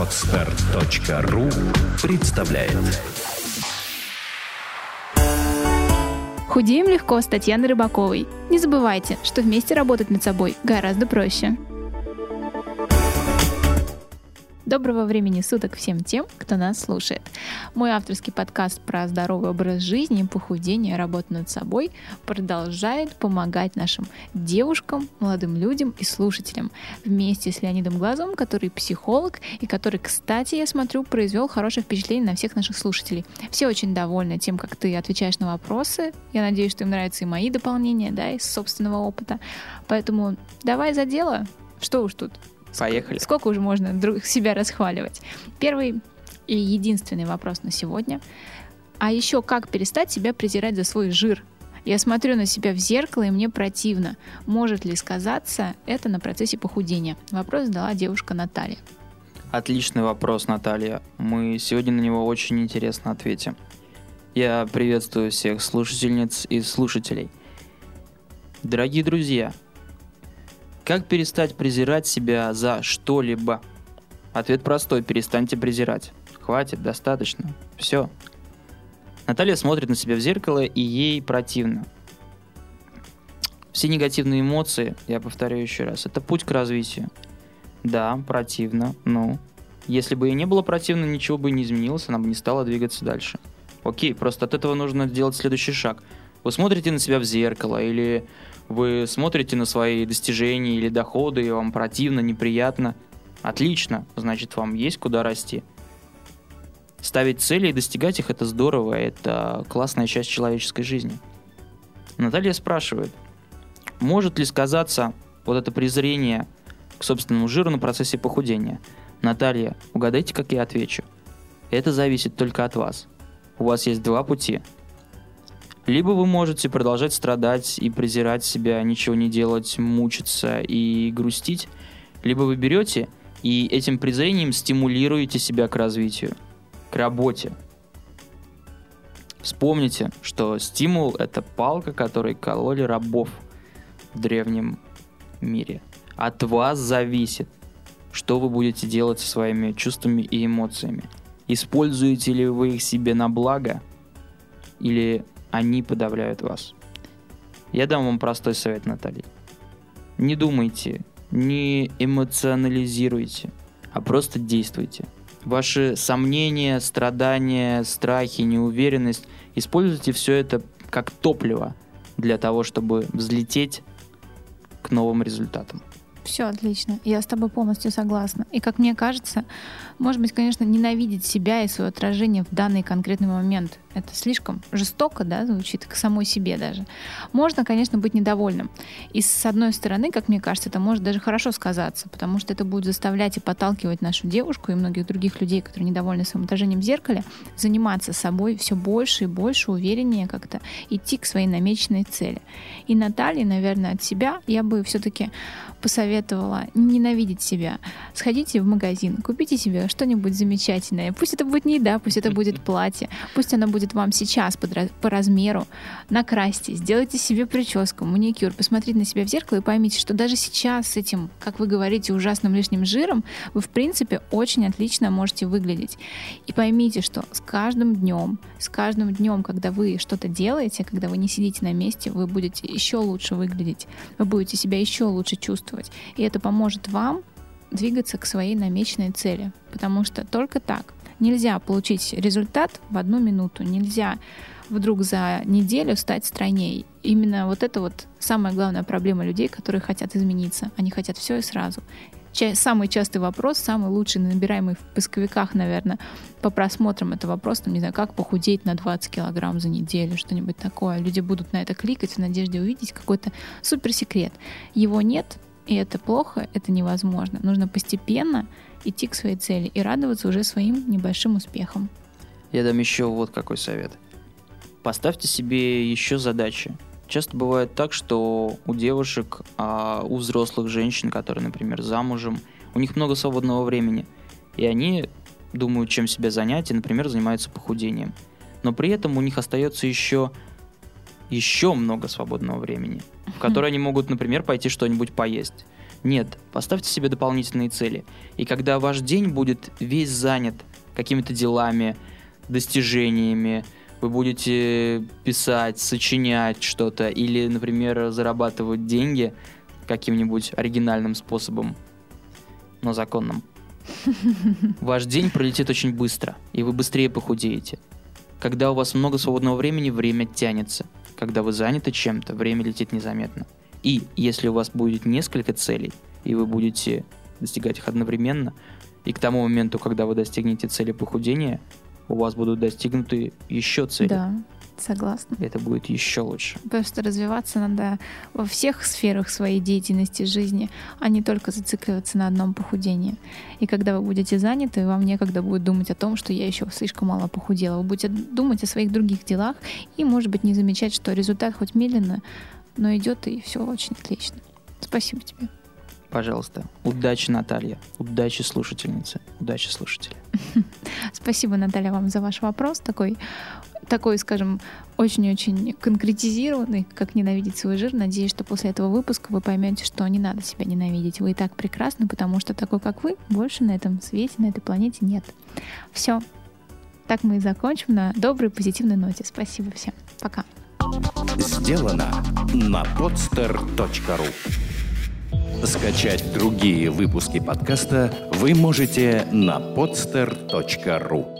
Отстар.ру представляет Худеем легко с Татьяной Рыбаковой. Не забывайте, что вместе работать над собой гораздо проще. Доброго времени суток всем тем, кто нас слушает. Мой авторский подкаст про здоровый образ жизни, похудение, работу над собой продолжает помогать нашим девушкам, молодым людям и слушателям вместе с Леонидом Глазом, который психолог и который, кстати, я смотрю, произвел хорошее впечатление на всех наших слушателей. Все очень довольны тем, как ты отвечаешь на вопросы. Я надеюсь, что им нравятся и мои дополнения, да, из собственного опыта. Поэтому давай за дело. Что уж тут Поехали. Сколько уже можно друг себя расхваливать? Первый и единственный вопрос на сегодня. А еще как перестать себя презирать за свой жир? Я смотрю на себя в зеркало, и мне противно. Может ли сказаться это на процессе похудения? Вопрос задала девушка Наталья. Отличный вопрос, Наталья. Мы сегодня на него очень интересно ответим. Я приветствую всех слушательниц и слушателей. Дорогие друзья, как перестать презирать себя за что-либо? Ответ простой, перестаньте презирать. Хватит, достаточно. Все. Наталья смотрит на себя в зеркало, и ей противно. Все негативные эмоции, я повторяю еще раз, это путь к развитию. Да, противно, ну. Если бы ей не было противно, ничего бы не изменилось, она бы не стала двигаться дальше. Окей, просто от этого нужно сделать следующий шаг. Вы смотрите на себя в зеркало, или вы смотрите на свои достижения или доходы, и вам противно, неприятно. Отлично, значит, вам есть куда расти. Ставить цели и достигать их – это здорово, это классная часть человеческой жизни. Наталья спрашивает, может ли сказаться вот это презрение к собственному жиру на процессе похудения? Наталья, угадайте, как я отвечу. Это зависит только от вас. У вас есть два пути. Либо вы можете продолжать страдать и презирать себя, ничего не делать, мучиться и грустить, либо вы берете и этим презрением стимулируете себя к развитию, к работе. Вспомните, что стимул – это палка, которой кололи рабов в древнем мире. От вас зависит, что вы будете делать со своими чувствами и эмоциями. Используете ли вы их себе на благо или они подавляют вас. Я дам вам простой совет, Наталья. Не думайте, не эмоционализируйте, а просто действуйте. Ваши сомнения, страдания, страхи, неуверенность, используйте все это как топливо для того, чтобы взлететь к новым результатам. Все отлично. Я с тобой полностью согласна. И как мне кажется, может быть, конечно, ненавидеть себя и свое отражение в данный конкретный момент. Это слишком жестоко, да, звучит к самой себе даже. Можно, конечно, быть недовольным. И с одной стороны, как мне кажется, это может даже хорошо сказаться, потому что это будет заставлять и подталкивать нашу девушку и многих других людей, которые недовольны своим отражением в зеркале, заниматься собой все больше и больше, увереннее как-то идти к своей намеченной цели. И Наталье, наверное, от себя я бы все-таки посоветовала ненавидеть себя. Сходите в магазин, купите себе что-нибудь замечательное. Пусть это будет не еда, пусть это будет платье, пусть оно будет вам сейчас по размеру. Накрасьте, сделайте себе прическу, маникюр, посмотрите на себя в зеркало и поймите, что даже сейчас с этим, как вы говорите, ужасным лишним жиром, вы в принципе очень отлично можете выглядеть. И поймите, что с каждым днем, с каждым днем, когда вы что-то делаете, когда вы не сидите на месте, вы будете еще лучше выглядеть, вы будете себя еще лучше чувствовать. И это поможет вам двигаться к своей намеченной цели. Потому что только так нельзя получить результат в одну минуту, нельзя вдруг за неделю стать стройнее. Именно вот это вот самая главная проблема людей, которые хотят измениться. Они хотят все и сразу. Самый частый вопрос, самый лучший, набираемый в поисковиках, наверное, по просмотрам это вопрос, там, не знаю, как похудеть на 20 килограмм за неделю, что-нибудь такое. Люди будут на это кликать в надежде увидеть какой-то суперсекрет. Его нет, и это плохо, это невозможно. Нужно постепенно идти к своей цели и радоваться уже своим небольшим успехам. Я дам еще вот какой совет. Поставьте себе еще задачи. Часто бывает так, что у девушек, а у взрослых женщин, которые, например, замужем, у них много свободного времени. И они думают, чем себя занять, и, например, занимаются похудением. Но при этом у них остается еще еще много свободного времени, в которое они могут, например, пойти что-нибудь поесть. Нет, поставьте себе дополнительные цели. И когда ваш день будет весь занят какими-то делами, достижениями, вы будете писать, сочинять что-то или, например, зарабатывать деньги каким-нибудь оригинальным способом, но законным. Ваш день пролетит очень быстро, и вы быстрее похудеете. Когда у вас много свободного времени, время тянется. Когда вы заняты чем-то, время летит незаметно. И если у вас будет несколько целей, и вы будете достигать их одновременно, и к тому моменту, когда вы достигнете цели похудения, у вас будут достигнуты еще цели. Да, согласна. Это будет еще лучше. Просто развиваться надо во всех сферах своей деятельности жизни, а не только зацикливаться на одном похудении. И когда вы будете заняты, вам некогда будет думать о том, что я еще слишком мало похудела. Вы будете думать о своих других делах и, может быть, не замечать, что результат хоть медленно, но идет, и все очень отлично. Спасибо тебе. Пожалуйста. Удачи, Наталья. Удачи, слушательницы. Удачи, слушатели. Спасибо, Наталья, вам за ваш вопрос. Такой, такой, скажем, очень-очень конкретизированный, как ненавидеть свой жир. Надеюсь, что после этого выпуска вы поймете, что не надо себя ненавидеть. Вы и так прекрасны, потому что такой, как вы, больше на этом свете, на этой планете нет. Все. Так мы и закончим на доброй, позитивной ноте. Спасибо всем. Пока. Сделано на podster.ru Скачать другие выпуски подкаста вы можете на podster.ru